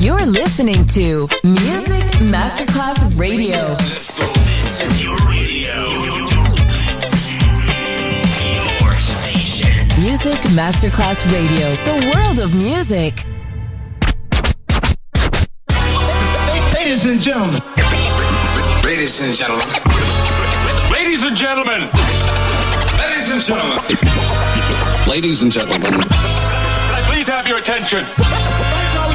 You're listening to Music Masterclass Radio. This is your radio. Your station. Music Masterclass Radio, the world of music. Ladies and gentlemen. Ladies and gentlemen. Ladies and gentlemen. Ladies and gentlemen. Ladies and gentlemen. Can I please have your attention?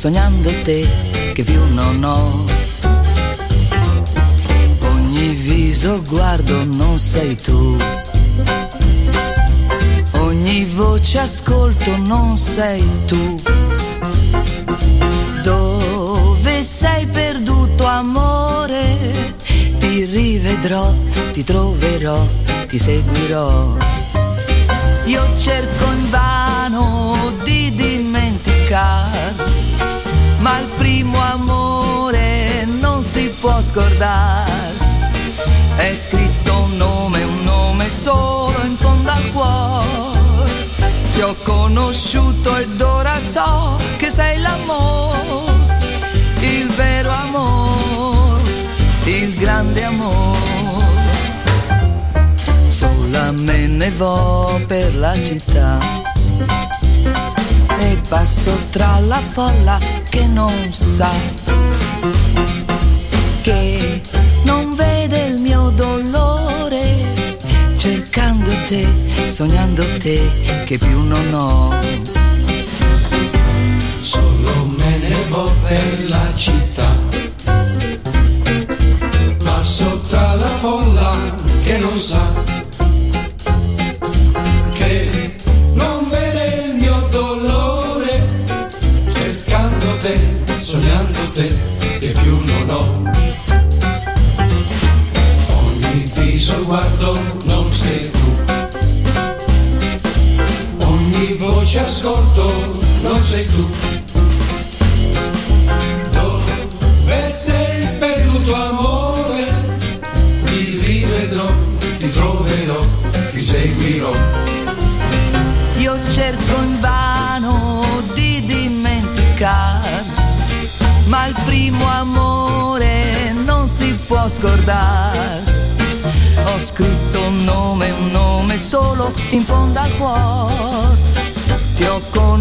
Sognando te, che più non ho. Ogni viso guardo non sei tu. Ogni voce ascolto non sei tu. Dove sei perduto amore? Ti rivedrò, ti troverò, ti seguirò. Io cerco invano di dimenticare, ma il primo amore non si può scordare. È scritto un nome, un nome solo in fondo al cuore. Ti ho conosciuto ed ora so che sei l'amore, il vero amore, il grande amore. Sola me ne vo per la città passo tra la folla che non sa, che non vede il mio dolore, cercando te, sognando te, che più non ho. Solo me ne vo per la città. Passo tra la folla che non sa, ascolto non sei tu. Dove sei perduto amore? Ti rivedrò, ti troverò, ti seguirò. Io cerco invano di dimenticare, ma il primo amore non si può scordare. Ho scritto un nome, un nome solo in fondo al cuore.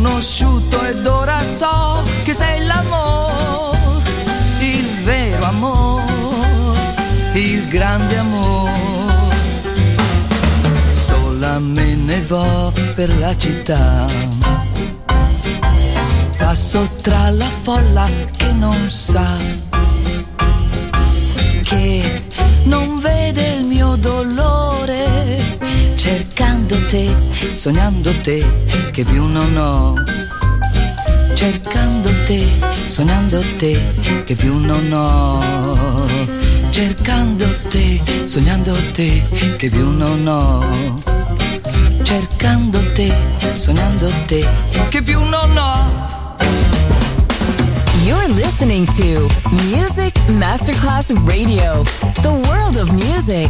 Conosciuto ed ora so che sei l'amore, il vero amore, il grande amore. Sola me ne vo per la città. Passo tra la folla che non sa, che non vede il mio dolore, cercando te, sognando te, che più non ho. Cercando te, sognando te, che più non ho. Cercando te, sognando te, che più non ho. Cercando te, sognando te, che più non ho. You're listening to Music Masterclass Radio, the world of music.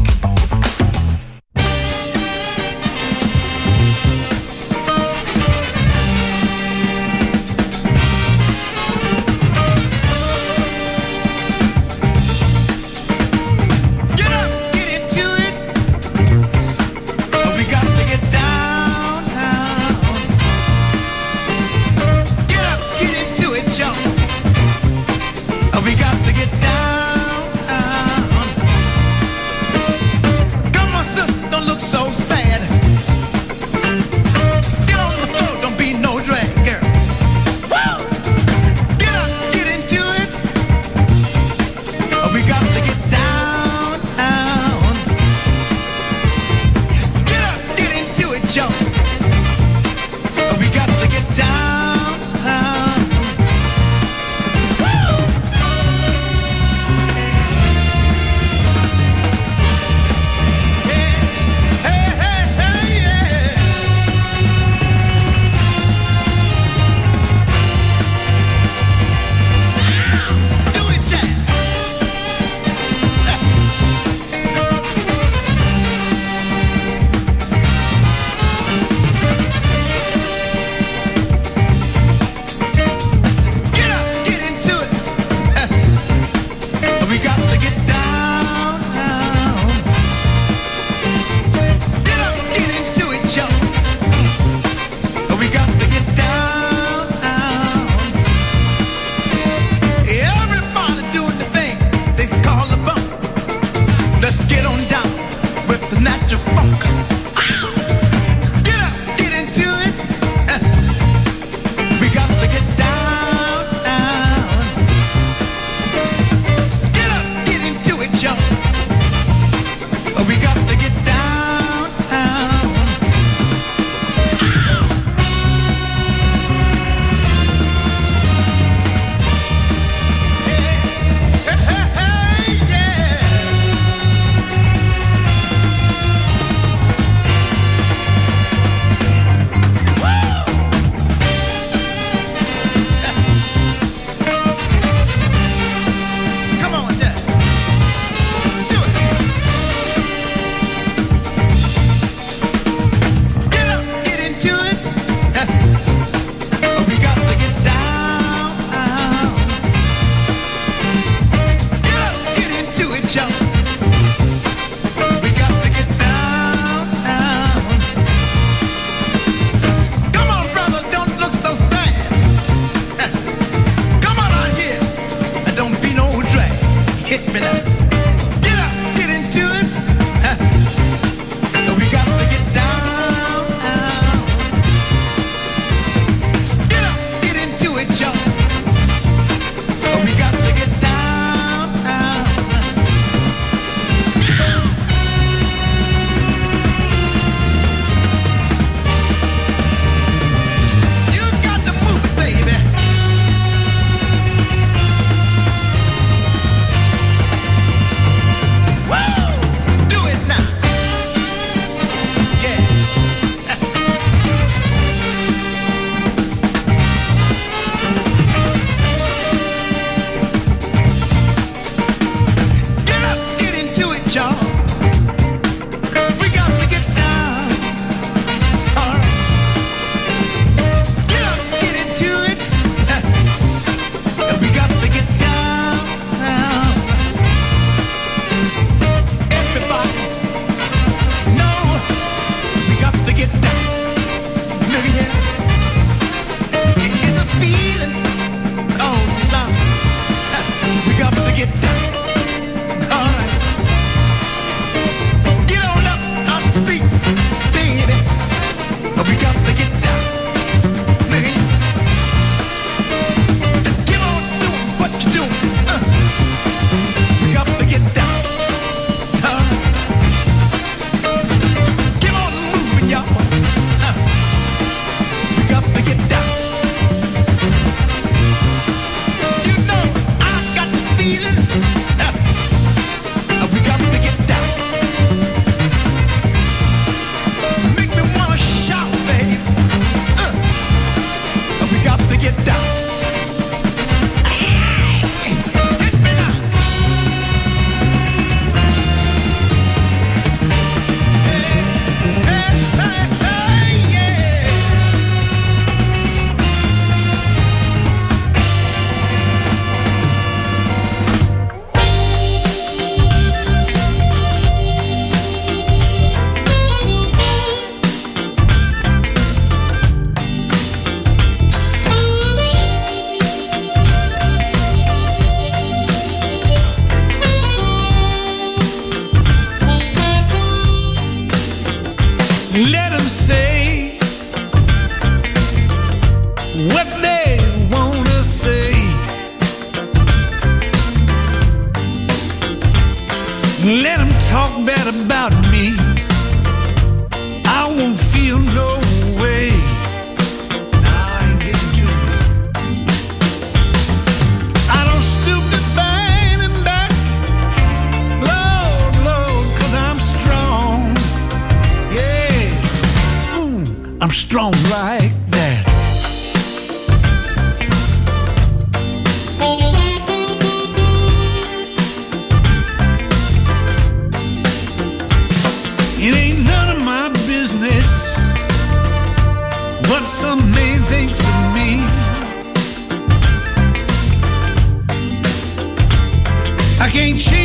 Can't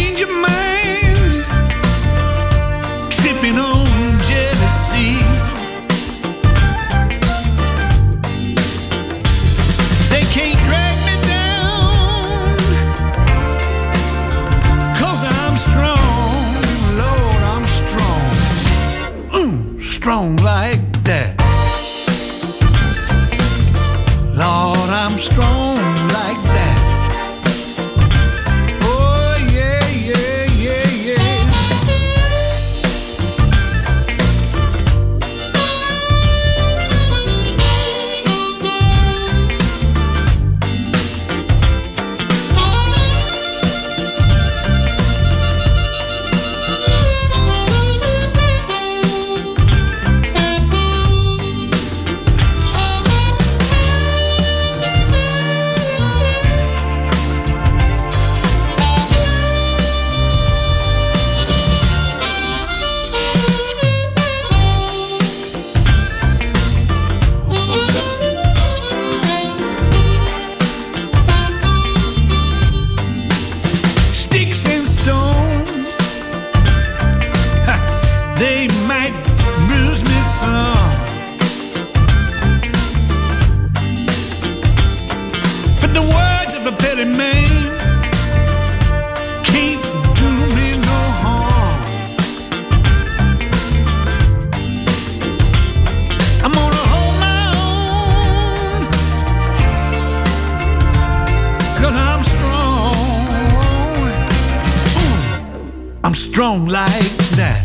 I'm strong like that.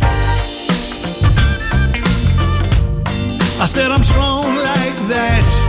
I said I'm strong like that.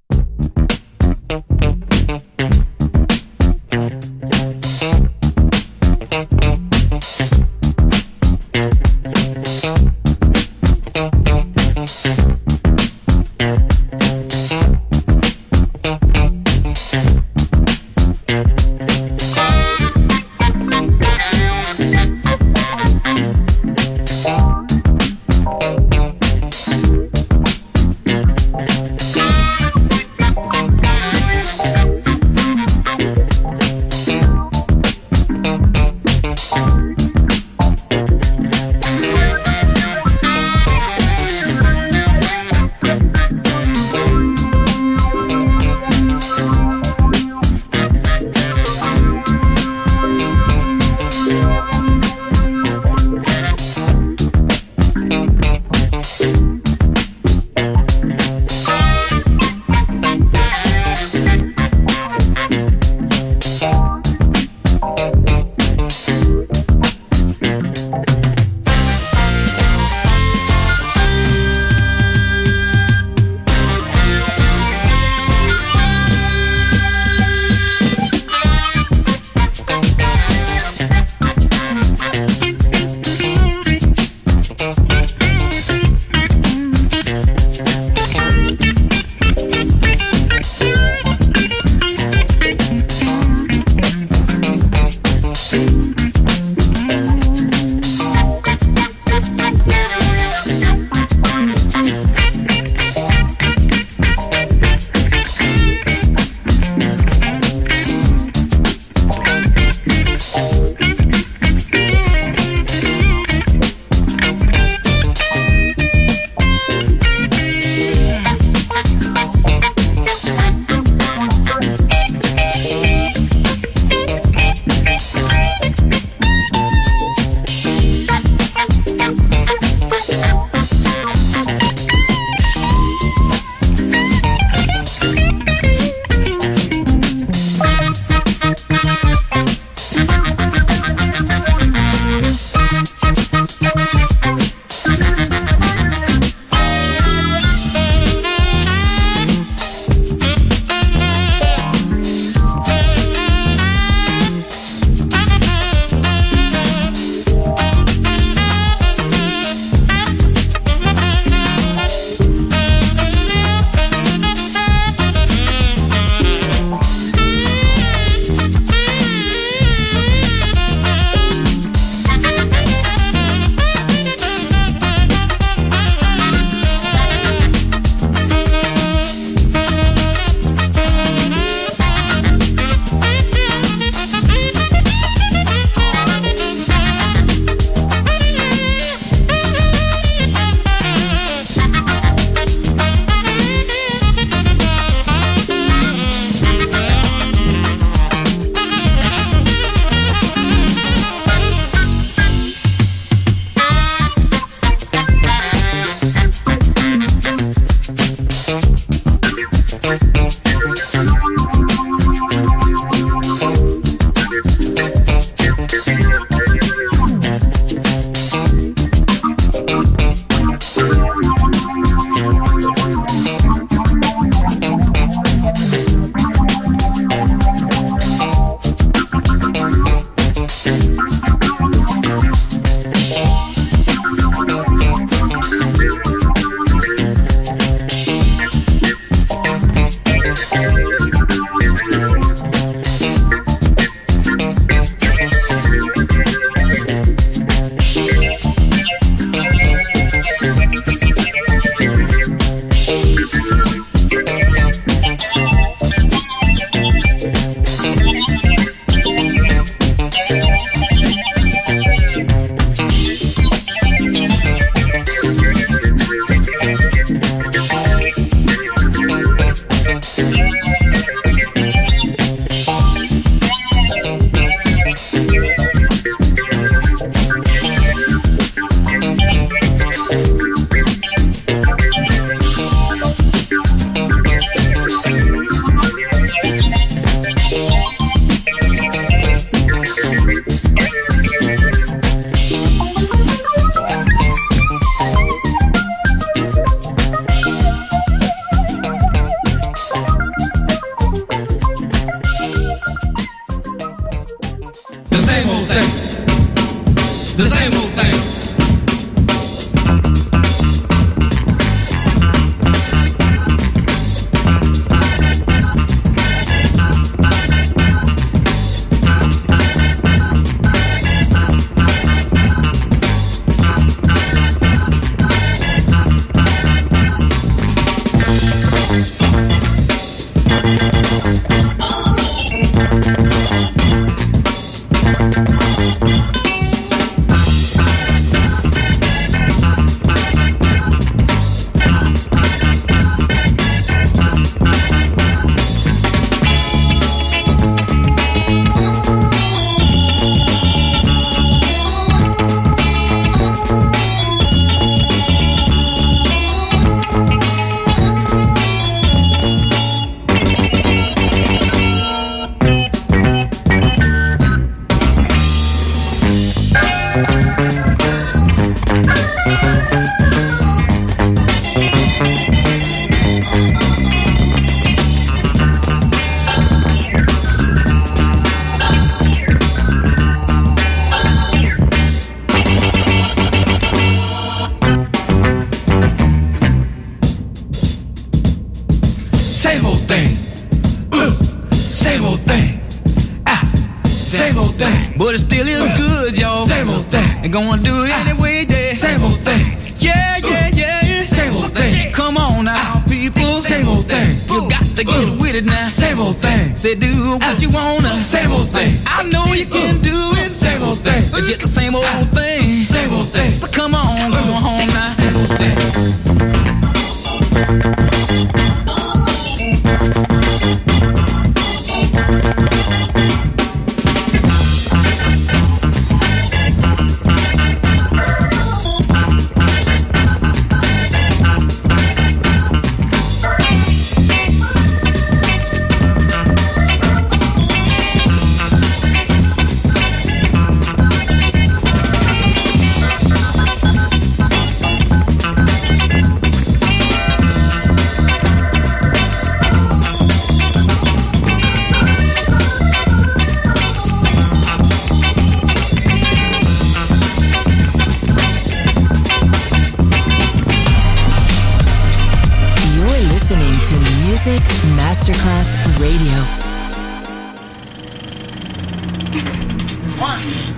Do what you wanna.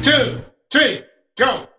Two, three, go.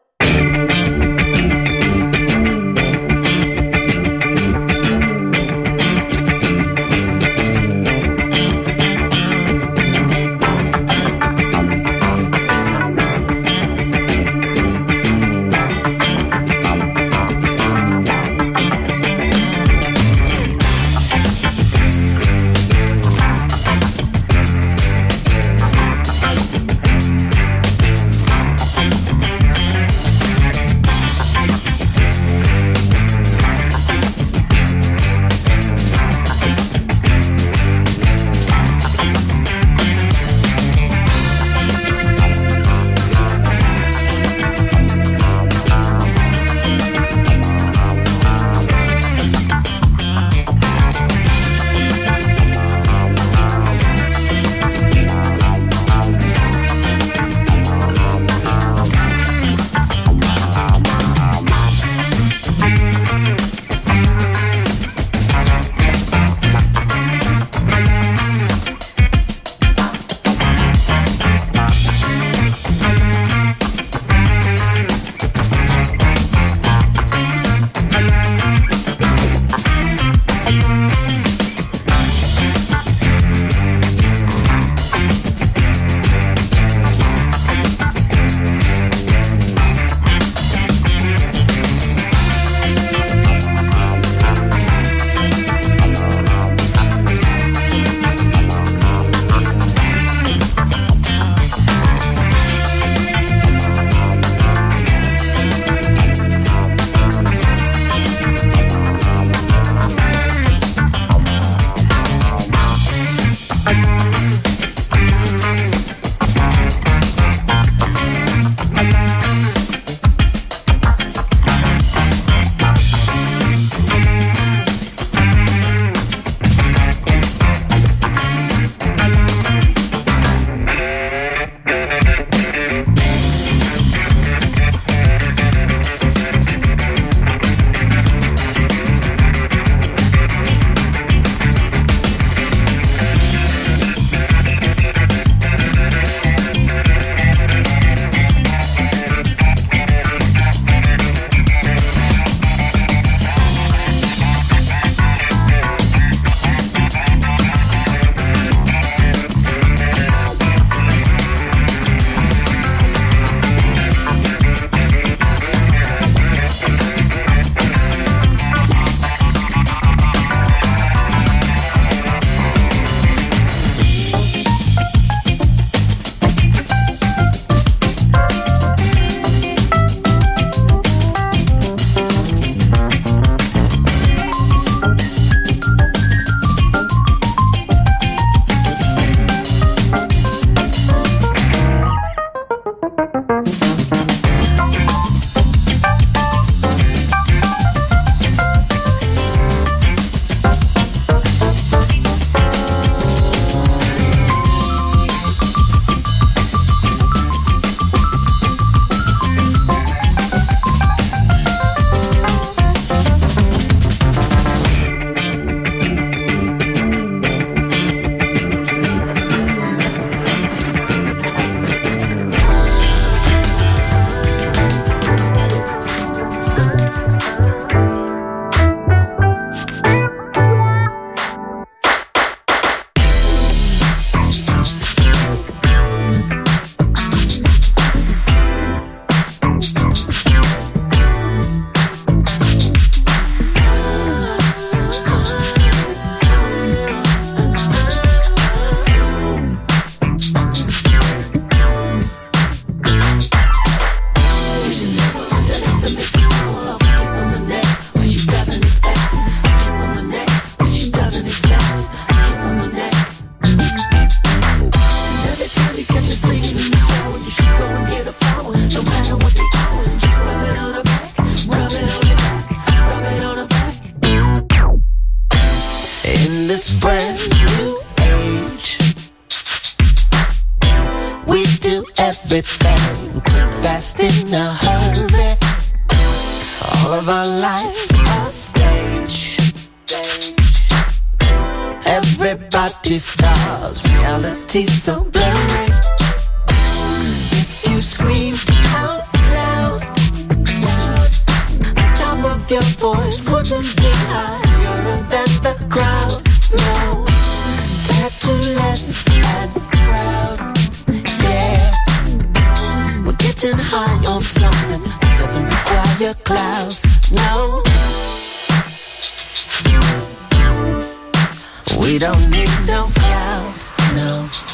We don't need no clouds, no.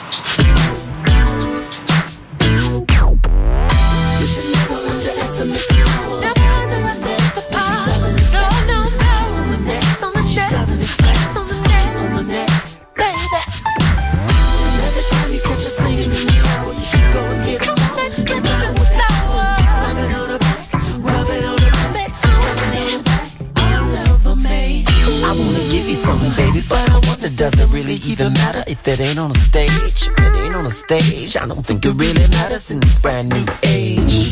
It ain't on a stage? It ain't on a stage, I don't think it really matters in this brand new age.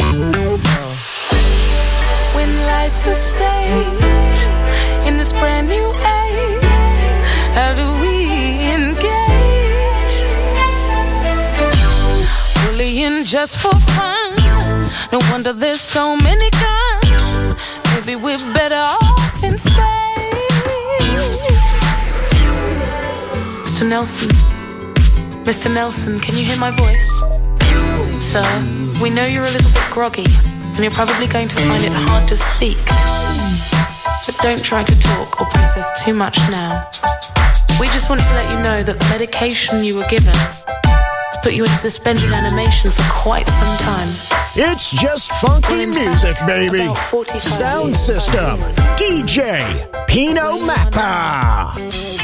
When life's a stage in this brand new age, how do we engage? Bullying just for fun. No wonder there's so many guns. Maybe we're better off Mr. Nelson, Mr. Nelson, can you hear my voice? Sir, we know you're a little bit groggy, and you're probably going to find it hard to speak. But don't try to talk or process too much now. We just want to let you know that the medication you were given has put you in suspended animation for quite some time. It's just funky music, baby. Sound system. DJ Pino Mappa.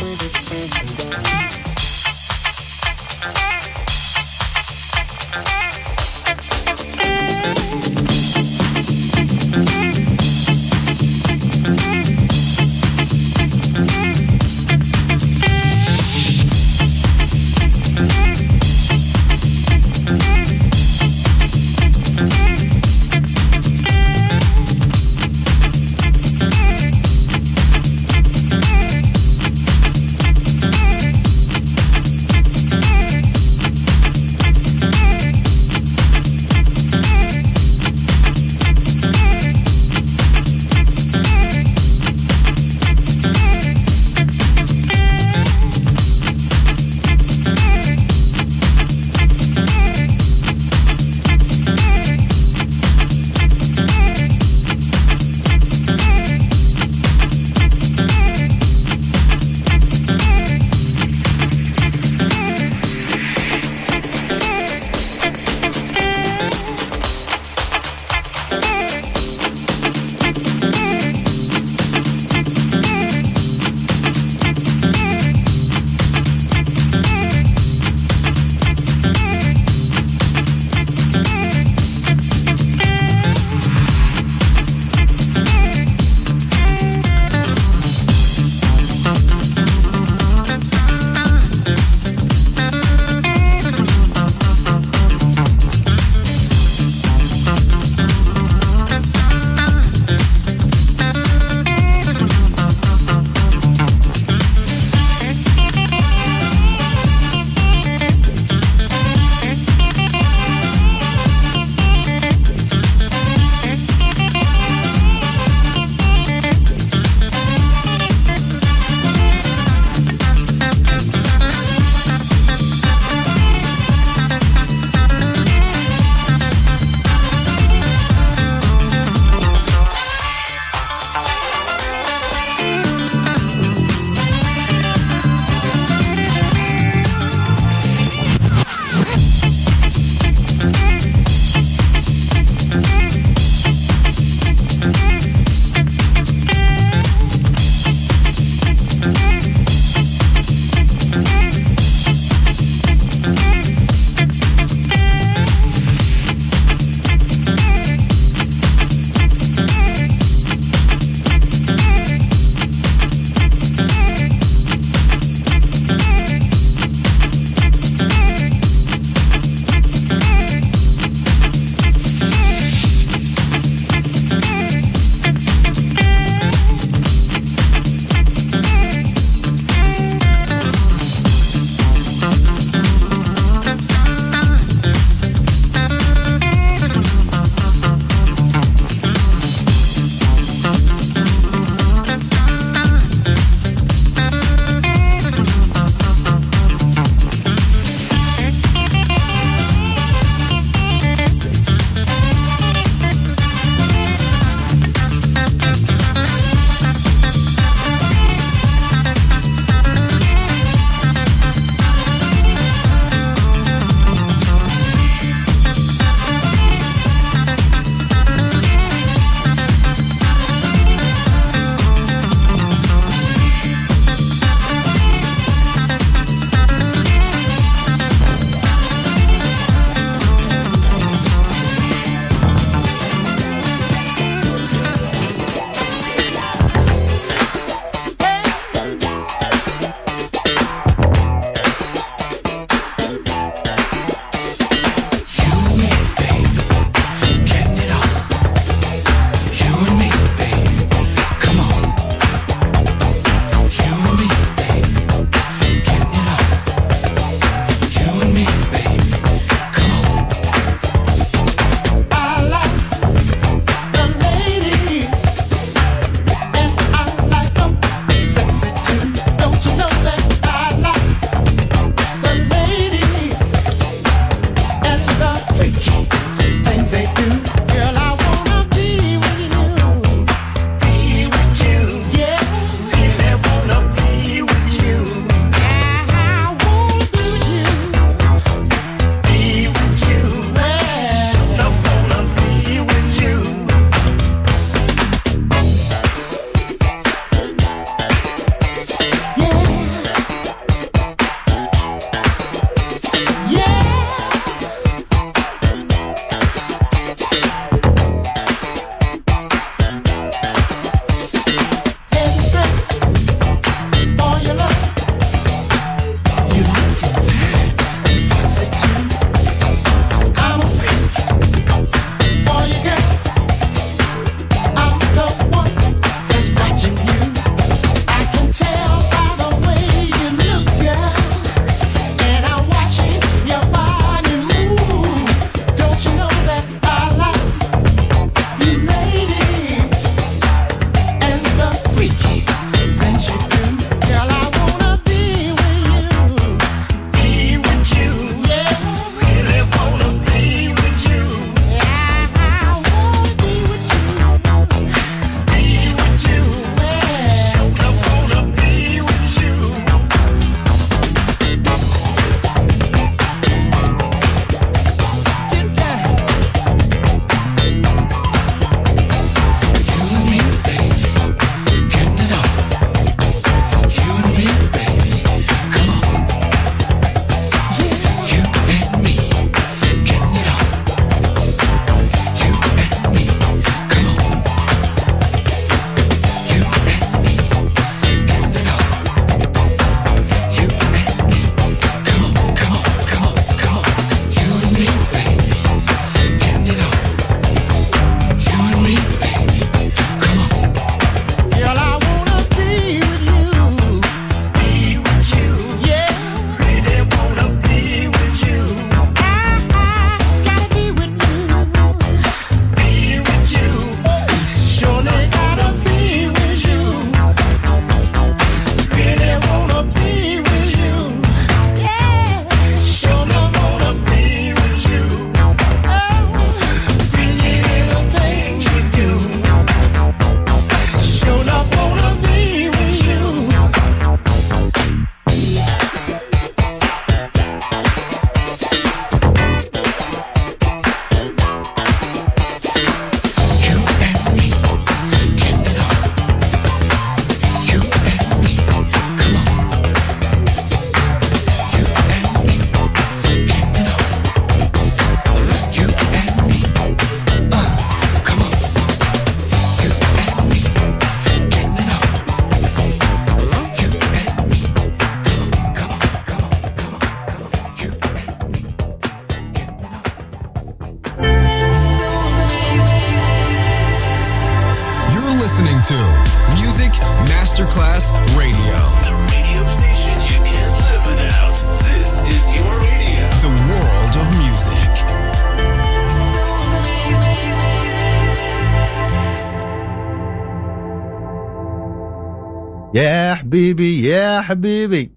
حبيبي يا حبيبي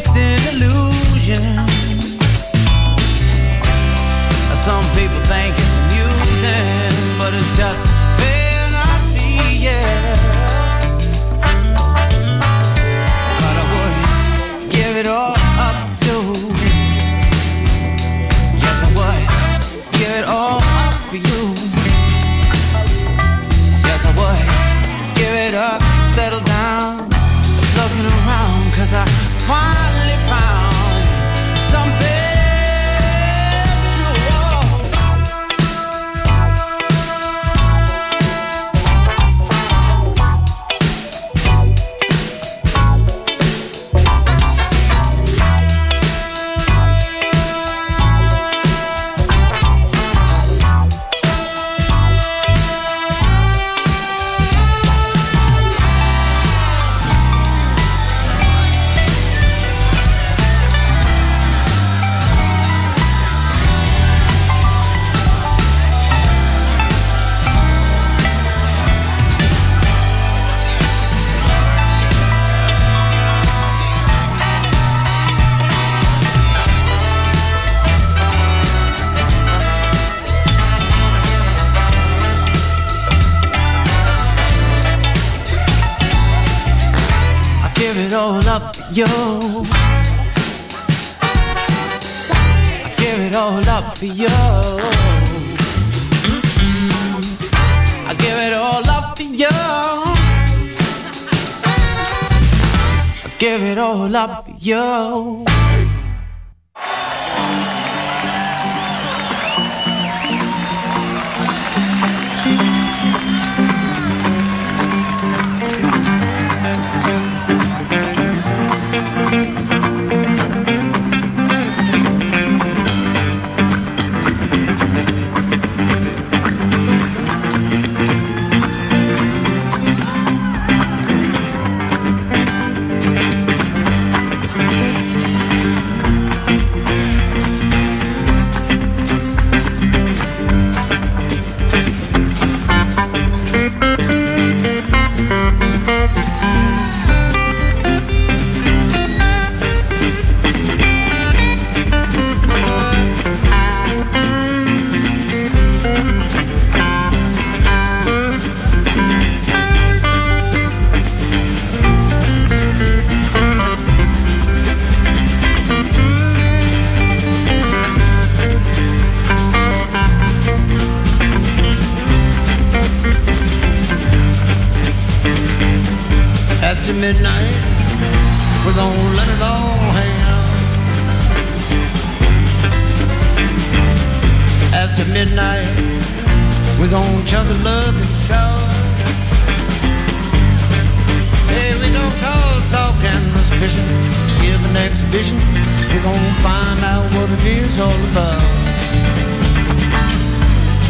culture you. I give it all up for you. I give it all up for you. I give it all up for you. We're gonna let it all hang out. After midnight, we're gonna chug a love and shout. Hey, we gonna cause talk and suspicion, give an exhibition. We're gonna find out what it is all about.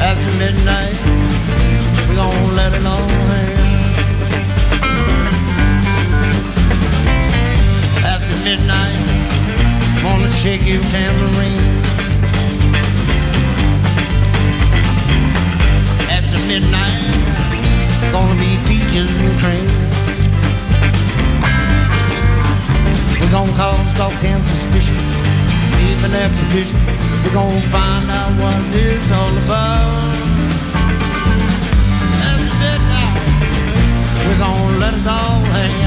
After midnight, we're gonna let it all hang out. Midnight, gonna shake your tambourine. After midnight, gonna be peaches and cream. We're gonna cause talk and suspicion, leave an exhibition. We're gonna find out what it's all about. After midnight, we're gonna let it all hang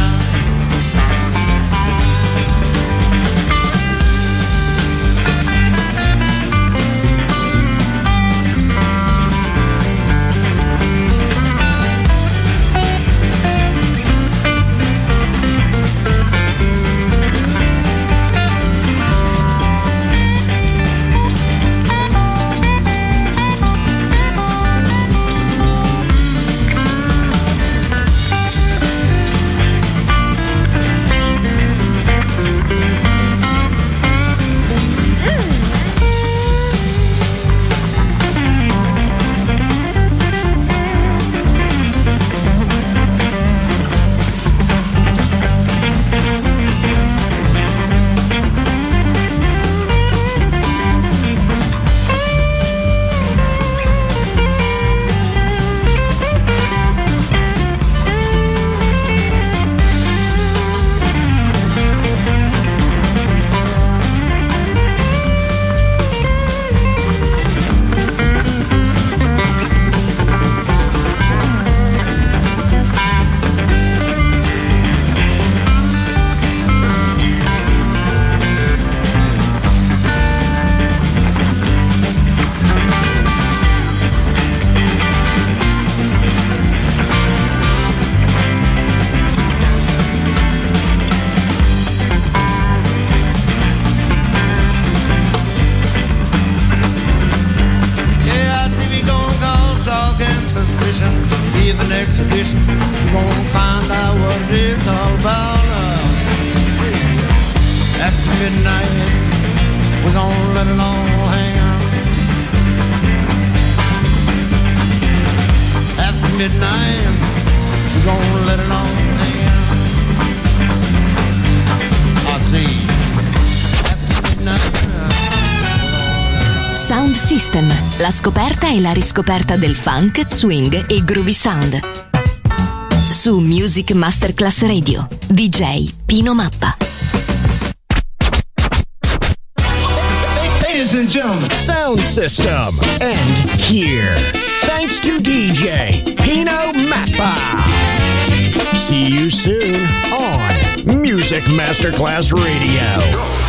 scoperta e la riscoperta del funk, swing e groovy sound. Su Music Masterclass Radio, DJ Pino Mappa. Ladies and gentlemen, sound system. And here, thanks to DJ Pino Mappa. See you soon on Music Masterclass Radio.